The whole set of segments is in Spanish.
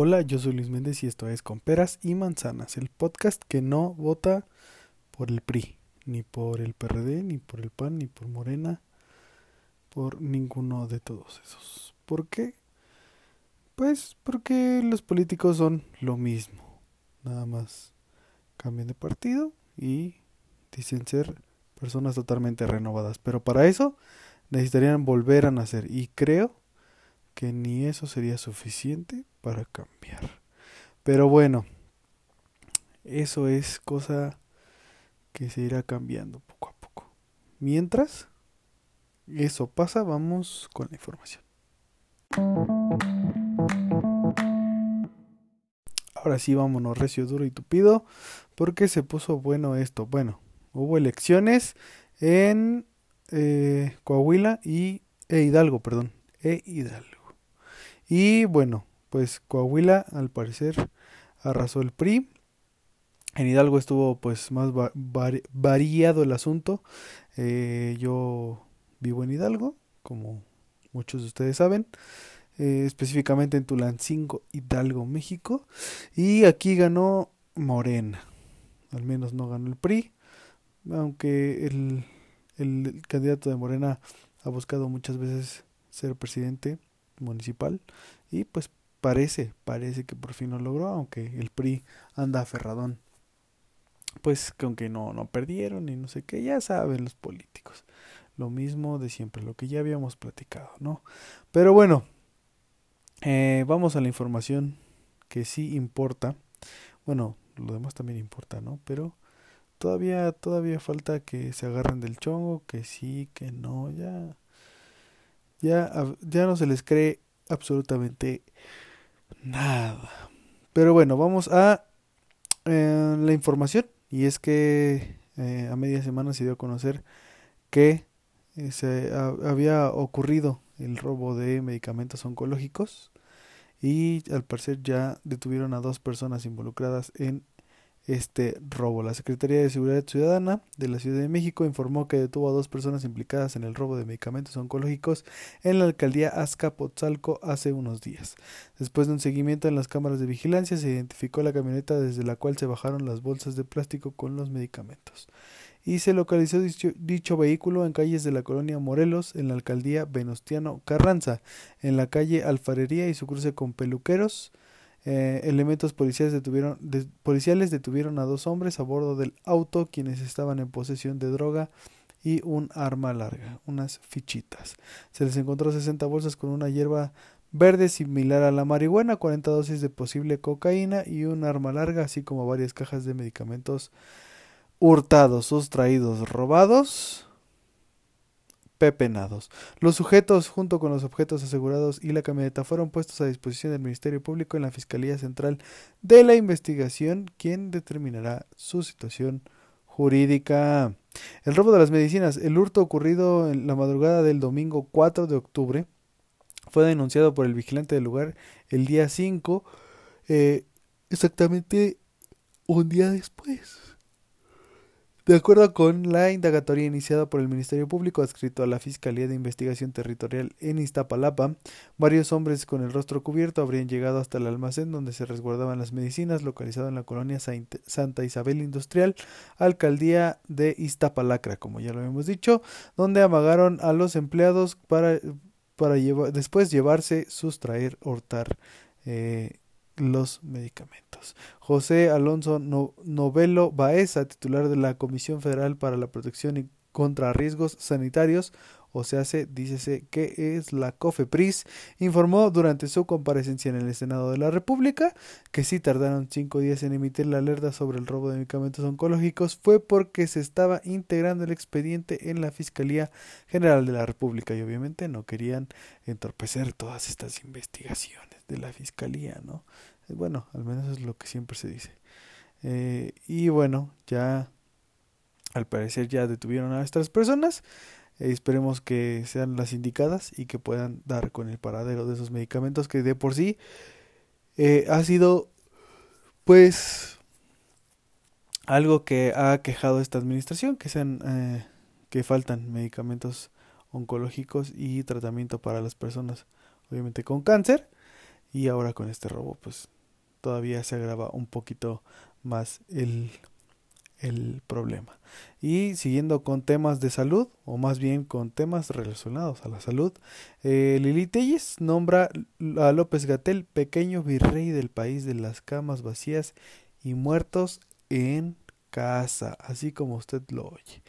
Hola, yo soy Luis Méndez y esto es Con Peras y Manzanas, el podcast que no vota por el PRI, ni por el PRD, ni por el PAN, ni por Morena, por ninguno de todos esos. ¿Por qué? Pues porque los políticos son lo mismo, nada más cambian de partido y dicen ser personas totalmente renovadas, pero para eso necesitarían volver a nacer y creo que ni eso sería suficiente para cambiar. Pero bueno, eso es cosa que se irá cambiando poco a poco. Mientras eso pasa, vamos con la información. Ahora sí, vámonos recio, duro y tupido, porque se puso bueno esto. Bueno, hubo elecciones en eh, Coahuila y e Hidalgo, perdón, e Hidalgo. Y bueno, pues Coahuila al parecer arrasó el PRI. En Hidalgo estuvo pues más variado el asunto. Eh, yo vivo en Hidalgo, como muchos de ustedes saben. Eh, específicamente en Tulancingo, Hidalgo, México. Y aquí ganó Morena. Al menos no ganó el PRI. Aunque el, el candidato de Morena ha buscado muchas veces ser presidente municipal y pues parece, parece que por fin lo logró, aunque el PRI anda aferradón. Pues que aunque no, no perdieron y no sé qué, ya saben los políticos. Lo mismo de siempre, lo que ya habíamos platicado, ¿no? Pero bueno, eh, vamos a la información que sí importa. Bueno, lo demás también importa, ¿no? Pero todavía, todavía falta que se agarren del chongo, que sí, que no, ya ya, ya no se les cree absolutamente nada. Pero bueno, vamos a eh, la información. Y es que eh, a media semana se dio a conocer que eh, se había ocurrido el robo de medicamentos oncológicos y al parecer ya detuvieron a dos personas involucradas en este robo. La Secretaría de Seguridad Ciudadana de la Ciudad de México informó que detuvo a dos personas implicadas en el robo de medicamentos oncológicos en la alcaldía Azcapotzalco hace unos días. Después de un seguimiento en las cámaras de vigilancia, se identificó la camioneta desde la cual se bajaron las bolsas de plástico con los medicamentos. Y se localizó dicho, dicho vehículo en calles de la colonia Morelos, en la alcaldía Venustiano Carranza, en la calle Alfarería y su cruce con Peluqueros, eh, elementos policiales detuvieron, policiales detuvieron a dos hombres a bordo del auto quienes estaban en posesión de droga y un arma larga, unas fichitas. Se les encontró 60 bolsas con una hierba verde similar a la marihuana, 40 dosis de posible cocaína y un arma larga, así como varias cajas de medicamentos hurtados, sustraídos, robados pepenados. Los sujetos, junto con los objetos asegurados y la camioneta, fueron puestos a disposición del Ministerio Público en la Fiscalía Central de la Investigación, quien determinará su situación jurídica. El robo de las medicinas. El hurto ocurrido en la madrugada del domingo 4 de octubre fue denunciado por el vigilante del lugar el día 5, eh, exactamente un día después. De acuerdo con la indagatoria iniciada por el Ministerio Público adscrito a la Fiscalía de Investigación Territorial en Iztapalapa, varios hombres con el rostro cubierto habrían llegado hasta el almacén donde se resguardaban las medicinas, localizado en la colonia Santa Isabel Industrial, alcaldía de Iztapalacra, como ya lo hemos dicho, donde amagaron a los empleados para, para después llevarse, sustraer, hurtar eh, los medicamentos. José Alonso Novelo Baeza, titular de la Comisión Federal para la Protección y contra Riesgos Sanitarios, o se hace, que es la COFEPRIS, informó durante su comparecencia en el Senado de la República que si tardaron cinco días en emitir la alerta sobre el robo de medicamentos oncológicos fue porque se estaba integrando el expediente en la Fiscalía General de la República y obviamente no querían entorpecer todas estas investigaciones de la Fiscalía, ¿no? Eh, bueno, al menos es lo que siempre se dice. Eh, y bueno, ya al parecer ya detuvieron a estas personas. Eh, esperemos que sean las indicadas y que puedan dar con el paradero de esos medicamentos que de por sí ha sido pues algo que ha quejado esta administración, que sean que faltan medicamentos oncológicos y tratamiento para las personas obviamente con cáncer y ahora con este robo pues todavía se agrava un poquito más el, el problema. Y siguiendo con temas de salud, o más bien con temas relacionados a la salud, eh, Lili Telles nombra a López Gatel pequeño virrey del país de las camas vacías y muertos en casa, así como usted lo oye.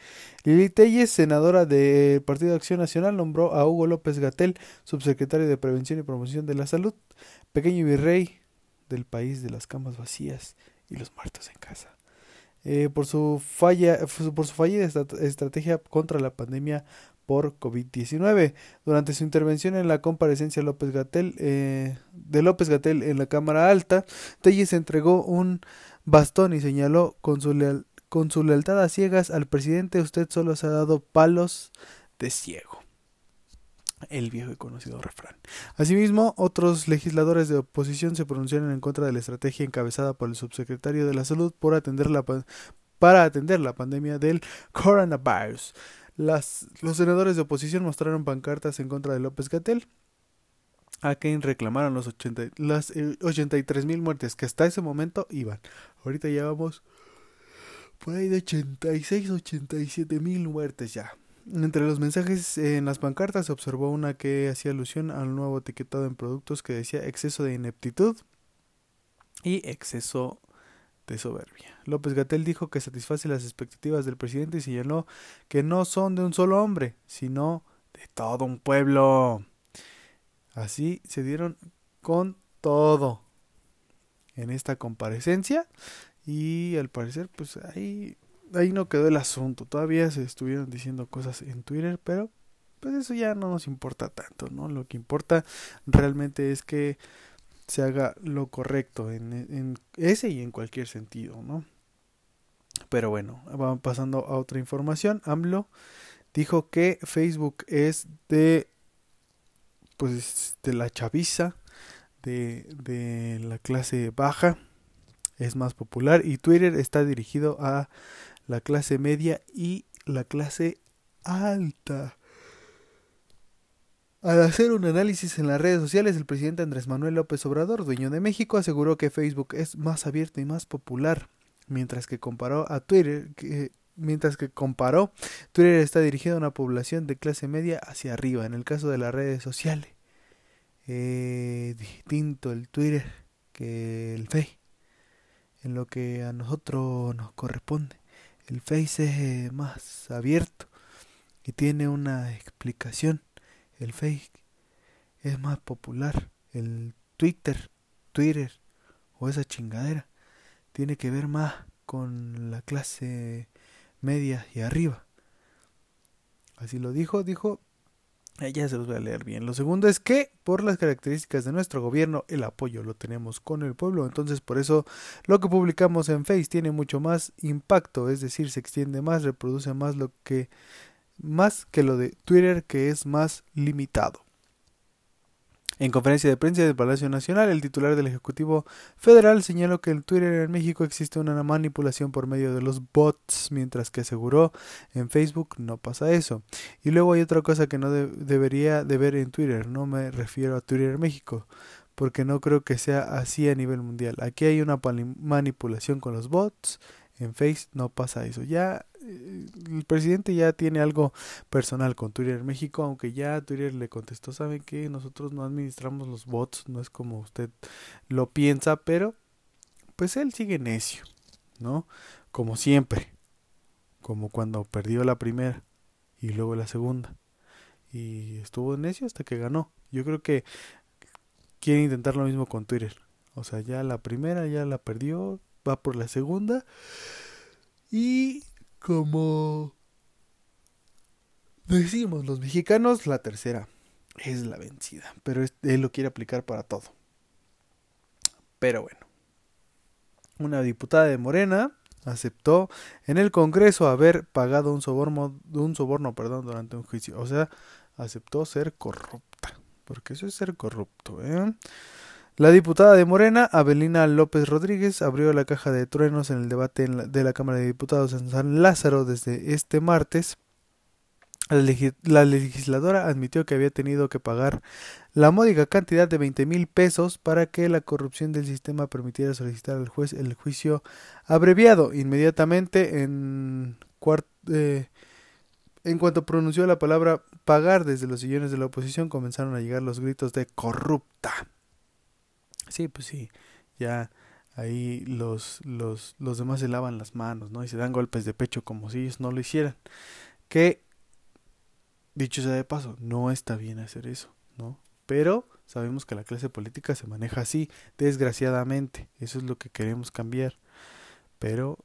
Lili Telles, senadora del Partido de Acción Nacional, nombró a Hugo López Gatel, subsecretario de Prevención y Promoción de la Salud, pequeño virrey del país de las camas vacías y los muertos en casa. Eh, por su falla, por su fallida estrategia contra la pandemia por COVID-19. Durante su intervención en la comparecencia López Gatel, eh, de López Gatel en la Cámara Alta, Telles entregó un bastón y señaló con su, lealtad a ciegas al presidente usted solo se ha dado palos de ciego el viejo y conocido refrán. Asimismo, otros legisladores de oposición se pronunciaron en contra de la estrategia encabezada por el subsecretario de la Salud atender la para atender la pandemia del coronavirus. Los senadores de oposición mostraron pancartas en contra de López Gatel, a quien reclamaron los 80, las 83 eh, mil muertes que hasta ese momento iban. Ahorita llevamos por ahí de 86, 87 mil muertes ya. Entre los mensajes en las pancartas se observó una que hacía alusión al nuevo etiquetado en productos que decía exceso de ineptitud y exceso de soberbia. López Gatel dijo que satisface las expectativas del presidente y señaló que no son de un solo hombre, sino de todo un pueblo. Así se dieron con todo en esta comparecencia y al parecer pues ahí ahí no quedó el asunto. Todavía se estuvieron diciendo cosas en Twitter, pero pues eso ya no nos importa tanto, ¿no? Lo que importa realmente es que se haga lo correcto en, en ese y en cualquier sentido, ¿no? Pero bueno, vamos pasando a otra información. AMLO dijo que Facebook es de pues de la chaviza, de, de la clase baja, es más popular y Twitter está dirigido a la clase media y la clase alta. Al hacer un análisis en las redes sociales, el presidente Andrés Manuel López Obrador, dueño de México, aseguró que Facebook es más abierto y más popular, mientras que comparó a Twitter, que, mientras que comparó, Twitter está dirigido a una población de clase media hacia arriba. En el caso de las redes sociales, distinto el Twitter que el Face, en lo que a nosotros nos corresponde. El Face es eh, más abierto y tiene una explicación. El Face es más popular. El Twitter, Twitter o esa chingadera tiene que ver más con la clase media y arriba. Así lo dijo, dijo ya se los voy a leer bien. Lo segundo es que por las características de nuestro gobierno el apoyo lo tenemos con el pueblo. Entonces por eso lo que publicamos en Face tiene mucho más impacto. Es decir, se extiende más, reproduce más lo que más que lo de Twitter que es más limitado. En conferencia de prensa del Palacio Nacional, el titular del Ejecutivo Federal señaló que en Twitter en México existe una manipulación por medio de los bots, mientras que aseguró en Facebook no pasa eso. Y luego hay otra cosa que no debería de ver en Twitter, no me refiero a Twitter México, porque no creo que sea así a nivel mundial. Aquí hay una manipulación con los bots, en Face no pasa eso. Ya el presidente ya tiene algo personal con Twitter México, aunque ya Twitter le contestó, saben que nosotros no administramos los bots, no es como usted lo piensa, pero pues él sigue necio, ¿no? Como siempre, como cuando perdió la primera y luego la segunda. Y estuvo necio hasta que ganó. Yo creo que quiere intentar lo mismo con Twitter. O sea, ya la primera ya la perdió, va por la segunda. Y como decimos los mexicanos, la tercera es la vencida. Pero él lo quiere aplicar para todo. Pero bueno. Una diputada de Morena aceptó en el Congreso haber pagado un soborno, un soborno perdón, durante un juicio. O sea, aceptó ser corrupta. Porque eso es ser corrupto. ¿eh? La diputada de Morena, Abelina López Rodríguez, abrió la caja de truenos en el debate de la Cámara de Diputados en San Lázaro desde este martes. La legisladora admitió que había tenido que pagar la módica cantidad de 20 mil pesos para que la corrupción del sistema permitiera solicitar al juez el juicio abreviado. Inmediatamente en, eh, en cuanto pronunció la palabra pagar desde los sillones de la oposición comenzaron a llegar los gritos de corrupta. Sí, pues sí, ya ahí los, los, los demás se lavan las manos, ¿no? Y se dan golpes de pecho como si ellos no lo hicieran. Que, dicho sea de paso, no está bien hacer eso, ¿no? Pero sabemos que la clase política se maneja así, desgraciadamente. Eso es lo que queremos cambiar. Pero,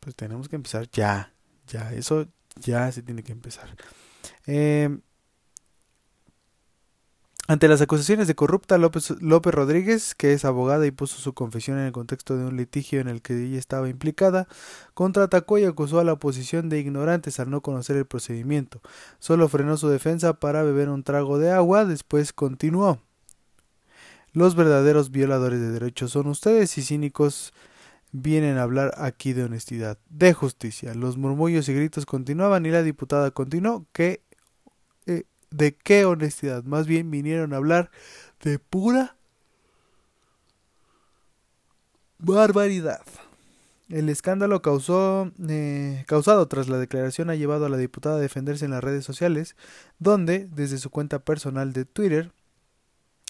pues tenemos que empezar ya, ya, eso ya se tiene que empezar. Eh, ante las acusaciones de corrupta, López, López Rodríguez, que es abogada y puso su confesión en el contexto de un litigio en el que ella estaba implicada, contraatacó y acusó a la oposición de ignorantes al no conocer el procedimiento. Solo frenó su defensa para beber un trago de agua, después continuó. Los verdaderos violadores de derechos son ustedes y cínicos vienen a hablar aquí de honestidad, de justicia. Los murmullos y gritos continuaban y la diputada continuó que eh, de qué honestidad. Más bien vinieron a hablar de pura barbaridad. El escándalo causó, eh, causado tras la declaración ha llevado a la diputada a defenderse en las redes sociales, donde, desde su cuenta personal de Twitter,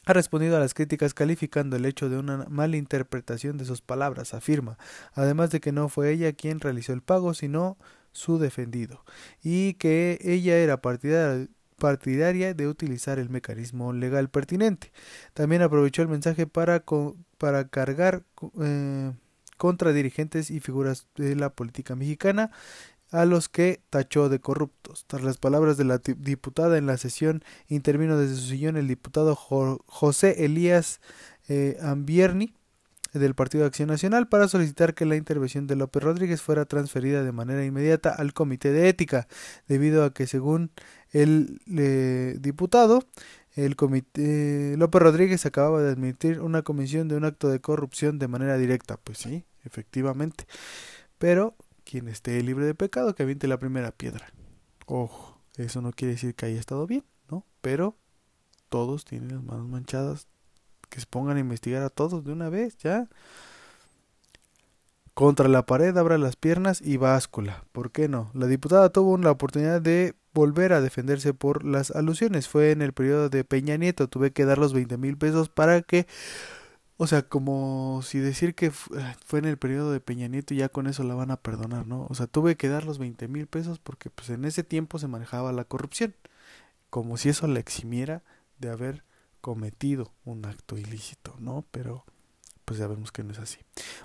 ha respondido a las críticas calificando el hecho de una mala interpretación de sus palabras, afirma, además de que no fue ella quien realizó el pago, sino su defendido, y que ella era partidaria partidaria de utilizar el mecanismo legal pertinente. También aprovechó el mensaje para, para cargar eh, contra dirigentes y figuras de la política mexicana a los que tachó de corruptos. Tras las palabras de la diputada en la sesión, intervino desde su sillón el diputado José Elías eh, Ambierni del Partido de Acción Nacional para solicitar que la intervención de López Rodríguez fuera transferida de manera inmediata al Comité de Ética, debido a que según el eh, diputado, el comité López Rodríguez acababa de admitir una comisión de un acto de corrupción de manera directa. Pues sí, efectivamente. Pero quien esté libre de pecado, que aviente la primera piedra. Ojo, eso no quiere decir que haya estado bien, ¿no? Pero todos tienen las manos manchadas. Que se pongan a investigar a todos de una vez, ya. Contra la pared, abra las piernas y báscula. ¿Por qué no? La diputada tuvo la oportunidad de volver a defenderse por las alusiones. Fue en el periodo de Peña Nieto. Tuve que dar los 20 mil pesos para que... O sea, como si decir que fue en el periodo de Peña Nieto y ya con eso la van a perdonar, ¿no? O sea, tuve que dar los 20 mil pesos porque pues en ese tiempo se manejaba la corrupción. Como si eso la eximiera de haber cometido un acto ilícito, ¿no? Pero pues ya vemos que no es así.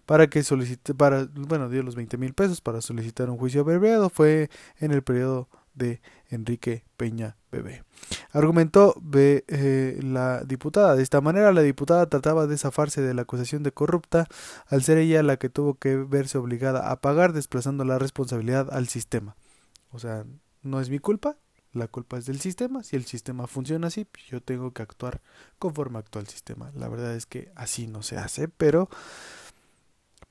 Para que solicite, para, bueno, dio los 20 mil pesos para solicitar un juicio abreviado, fue en el periodo de Enrique Peña Bebé. Argumentó eh, la diputada. De esta manera, la diputada trataba de zafarse de la acusación de corrupta, al ser ella la que tuvo que verse obligada a pagar, desplazando la responsabilidad al sistema. O sea, no es mi culpa, la culpa es del sistema. Si el sistema funciona así, yo tengo que actuar conforme actúa el sistema. La verdad es que así no se hace, pero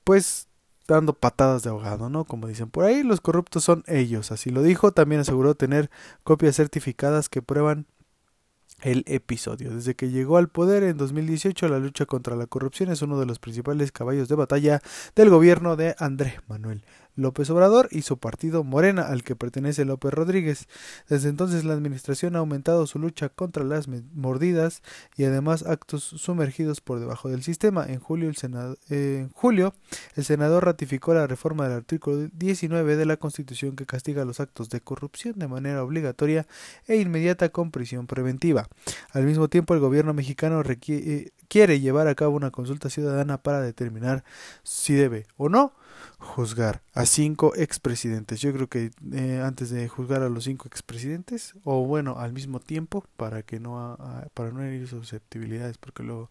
pues dando patadas de ahogado, ¿no? Como dicen por ahí, los corruptos son ellos, así lo dijo. También aseguró tener copias certificadas que prueban el episodio. Desde que llegó al poder en 2018, la lucha contra la corrupción es uno de los principales caballos de batalla del gobierno de Andrés Manuel López Obrador y su partido Morena, al que pertenece López Rodríguez. Desde entonces la administración ha aumentado su lucha contra las mordidas y además actos sumergidos por debajo del sistema. En julio, el en julio, el senador ratificó la reforma del artículo 19 de la Constitución que castiga los actos de corrupción de manera obligatoria e inmediata con prisión preventiva. Al mismo tiempo, el gobierno mexicano eh, quiere llevar a cabo una consulta ciudadana para determinar si debe o no juzgar a cinco expresidentes. Yo creo que eh, antes de juzgar a los cinco expresidentes, o bueno, al mismo tiempo, para que no, para no herir susceptibilidades, porque luego,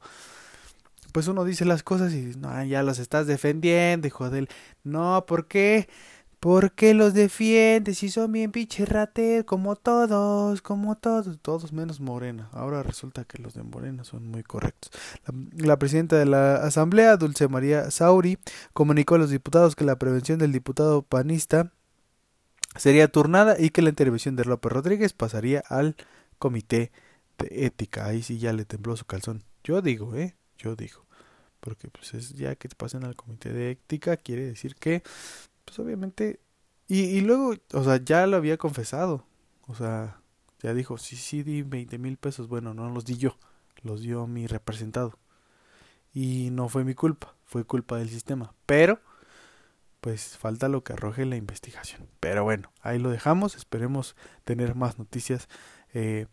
pues uno dice las cosas y no, ya las estás defendiendo, hijo de él. No, ¿por qué? ¿Por qué los defiendes si son bien pinche como todos, como todos, todos menos Morena? Ahora resulta que los de Morena son muy correctos. La, presidenta de la Asamblea, Dulce María Sauri, comunicó a los diputados que la prevención del diputado panista sería turnada y que la intervención de López Rodríguez pasaría al comité de ética. Ahí sí ya le tembló su calzón. Yo digo, ¿eh? Yo digo. Porque pues es ya que pasen al comité de ética, quiere decir que, pues obviamente... Y, y luego, o sea, ya lo había confesado. O sea, ya dijo, sí, sí, di 20 mil pesos. Bueno, no los di yo, los dio mi representado. Y no fue mi culpa, fue culpa del sistema. Pero, pues falta lo que arroje la investigación. Pero bueno, ahí lo dejamos. Esperemos tener más noticias eh,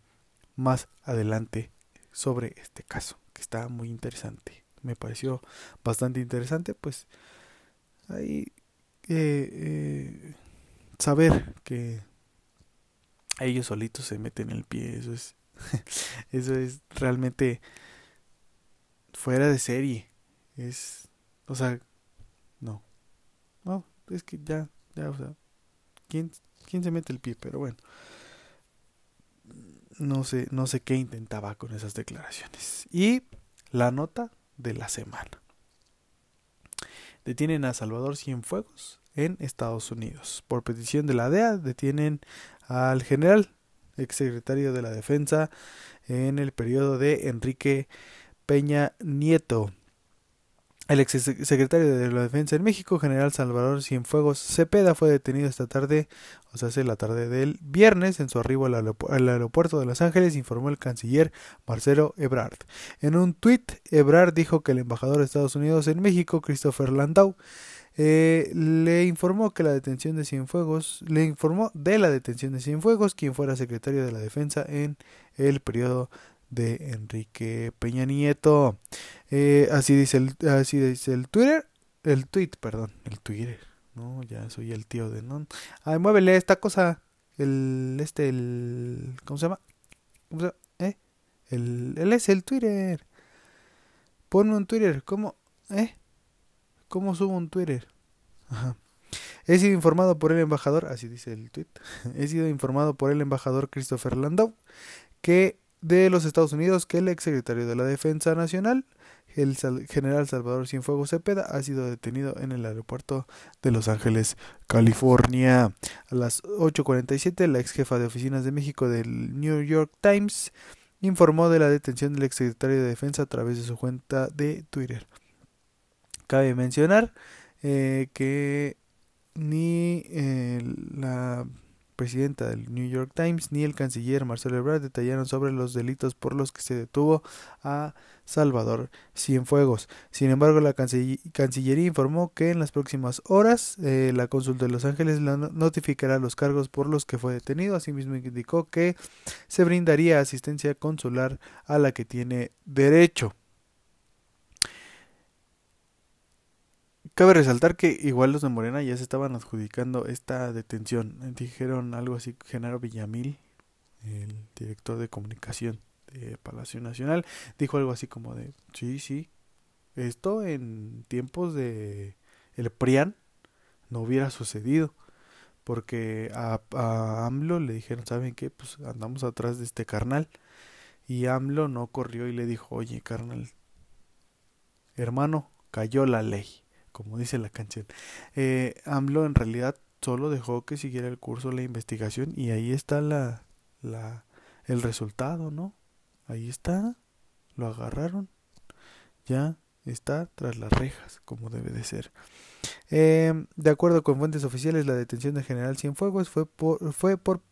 más adelante sobre este caso, que está muy interesante. Me pareció bastante interesante, pues ahí eh, saber que ellos solitos se meten el pie, eso es, eso es realmente fuera de serie. Es, o sea, no, no, es que ya, ya, o sea, ¿quién, quién se mete el pie? Pero bueno, no sé, no sé qué intentaba con esas declaraciones. Y la nota de la semana. Detienen a Salvador Cienfuegos en Estados Unidos. Por petición de la DEA detienen al general, exsecretario de la Defensa, en el periodo de Enrique Peña Nieto. El ex secretario de la Defensa en México, general Salvador Cienfuegos Cepeda, fue detenido esta tarde, o sea, hace la tarde del viernes, en su arribo al, aeropuerto de Los Ángeles, informó el canciller Marcelo Ebrard. En un tuit, Ebrard dijo que el embajador de Estados Unidos en México, Christopher Landau, eh, le informó que la detención de Cienfuegos, le informó de la detención de Cienfuegos, quien fuera secretario de la Defensa en el periodo de Enrique Peña Nieto. Eh, así dice el, así dice el Twitter, el tweet, perdón, el Twitter. No, ya soy el tío de no. Ay, muévele esta cosa, el este el ¿cómo se llama? ¿Cómo se llama? ¿Eh? El, el es el Twitter. Ponme un Twitter, ¿cómo? ¿Eh? ¿Cómo subo un Twitter? Ajá. He sido informado por el embajador, así dice el tweet, he sido informado por el embajador Christopher Landau que de los Estados Unidos que el exsecretario de la Defensa Nacional, el general Salvador Cienfuegos Cepeda, ha sido detenido en el aeropuerto de Los Ángeles, California. A las 8.47, la ex jefa de oficinas de México del New York Times informó de la detención del exsecretario de Defensa a través de su cuenta de Twitter. Cabe mencionar eh, que ni eh, la presidenta del New York Times ni el canciller Marcelo Ebrard detallaron sobre los delitos por los que se detuvo a Salvador Cienfuegos. Sin embargo, la Cancillería informó que en las próximas horas eh, la cónsul de Los Ángeles notificará los cargos por los que fue detenido. Asimismo, indicó que se brindaría asistencia consular a la que tiene derecho. Cabe resaltar que igual los de Morena ya se estaban adjudicando esta detención. Dijeron algo así, Genaro Villamil, el director de comunicación de Palacio Nacional, dijo algo así como de, sí, sí, esto en tiempos de el PRIAN no hubiera sucedido. Porque a, a AMLO le dijeron, ¿saben qué? Pues andamos atrás de este carnal. Y AMLO no corrió y le dijo, oye, carnal, hermano, cayó la ley como dice la canción. Eh, AMLO en realidad solo dejó que siguiera el curso la investigación y ahí está la, la, el resultado, ¿no? Ahí está, lo agarraron, ya está tras las rejas, como debe de ser. Eh, de acuerdo con fuentes oficiales, la detención del general Cienfuegos fue por, fue por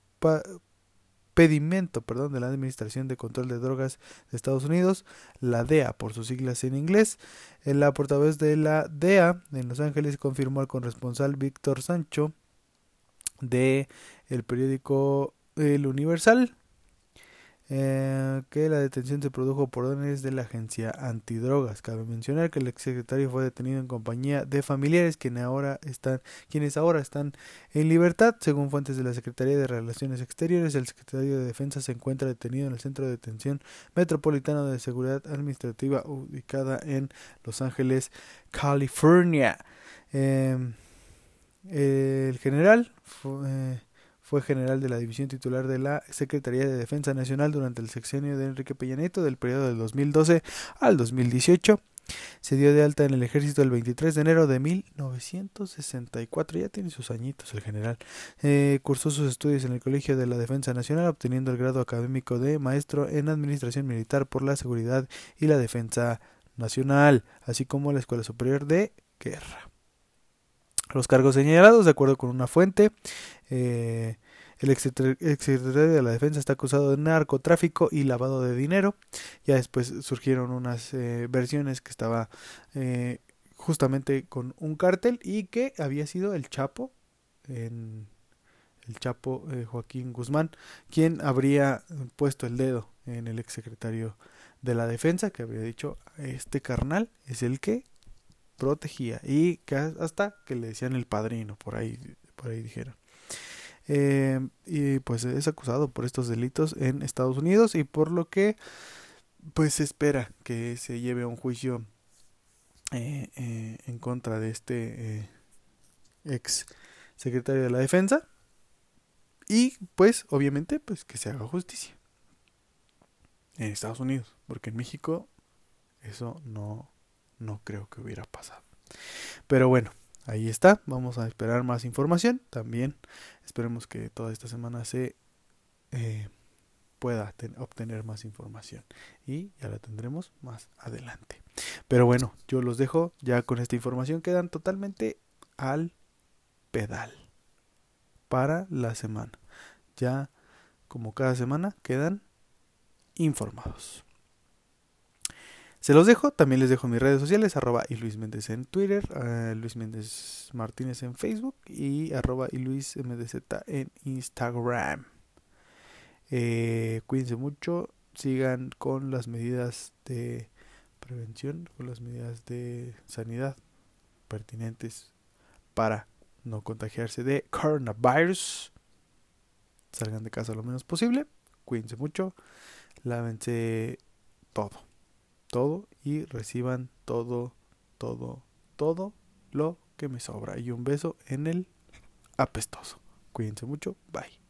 pedimento perdón, de la Administración de Control de Drogas de Estados Unidos, la DEA por sus siglas en inglés. La portavoz de la DEA en Los Ángeles confirmó al corresponsal Víctor Sancho de el periódico El Universal eh, que la detención se produjo por órdenes de la agencia antidrogas. Cabe mencionar que el exsecretario fue detenido en compañía de familiares quienes ahora están, quienes ahora están en libertad. Según fuentes de la Secretaría de Relaciones Exteriores, el secretario de Defensa se encuentra detenido en el Centro de Detención Metropolitano de Seguridad Administrativa ubicada en Los Ángeles, California. Eh, el general fue, eh, fue general de la división titular de la Secretaría de Defensa Nacional durante el sexenio de Enrique Peña Nieto del periodo del 2012 al 2018. Se dio de alta en el ejército el 23 de enero de 1964. Ya tiene sus añitos el general. Eh, cursó sus estudios en el Colegio de la Defensa Nacional, obteniendo el grado académico de maestro en Administración Militar por la Seguridad y la Defensa Nacional, así como la Escuela Superior de Guerra. Los cargos señalados, de acuerdo con una fuente, eh, el exsecretario de la Defensa está acusado de narcotráfico y lavado de dinero. Ya después surgieron unas eh, versiones que estaba eh, justamente con un cártel y que había sido el Chapo, en el Chapo Joaquín Guzmán, quien habría puesto el dedo en el exsecretario de la Defensa, que habría dicho, este carnal es el que protegía y que hasta que le decían el padrino, por ahí, por ahí dijeron. Eh, y pues es acusado por estos delitos en Estados Unidos y por lo que pues se espera que se lleve a un juicio eh, eh, en contra de este ex secretario de la defensa y pues obviamente pues que se haga justicia en Estados Unidos porque en México eso no no creo que hubiera pasado. Pero bueno, ahí está. Vamos a esperar más información. También esperemos que toda esta semana se eh, pueda obtener más información. Y ya la tendremos más adelante. Pero bueno, yo los dejo ya con esta información. Quedan totalmente al pedal para la semana. Ya como cada semana quedan informados. Se los dejo, también les dejo mis redes sociales, arroba y Luis Méndez en Twitter, uh, Luis Méndez Martínez en Facebook y arroba y Luis MDZ en Instagram. Eh, cuídense mucho, sigan con las medidas de prevención, con las medidas de sanidad pertinentes para no contagiarse de coronavirus. Salgan de casa lo menos posible, cuídense mucho, lávense todo todo y reciban todo, todo, todo lo que me sobra. Y un beso en el apestoso. Cuídense mucho. Bye.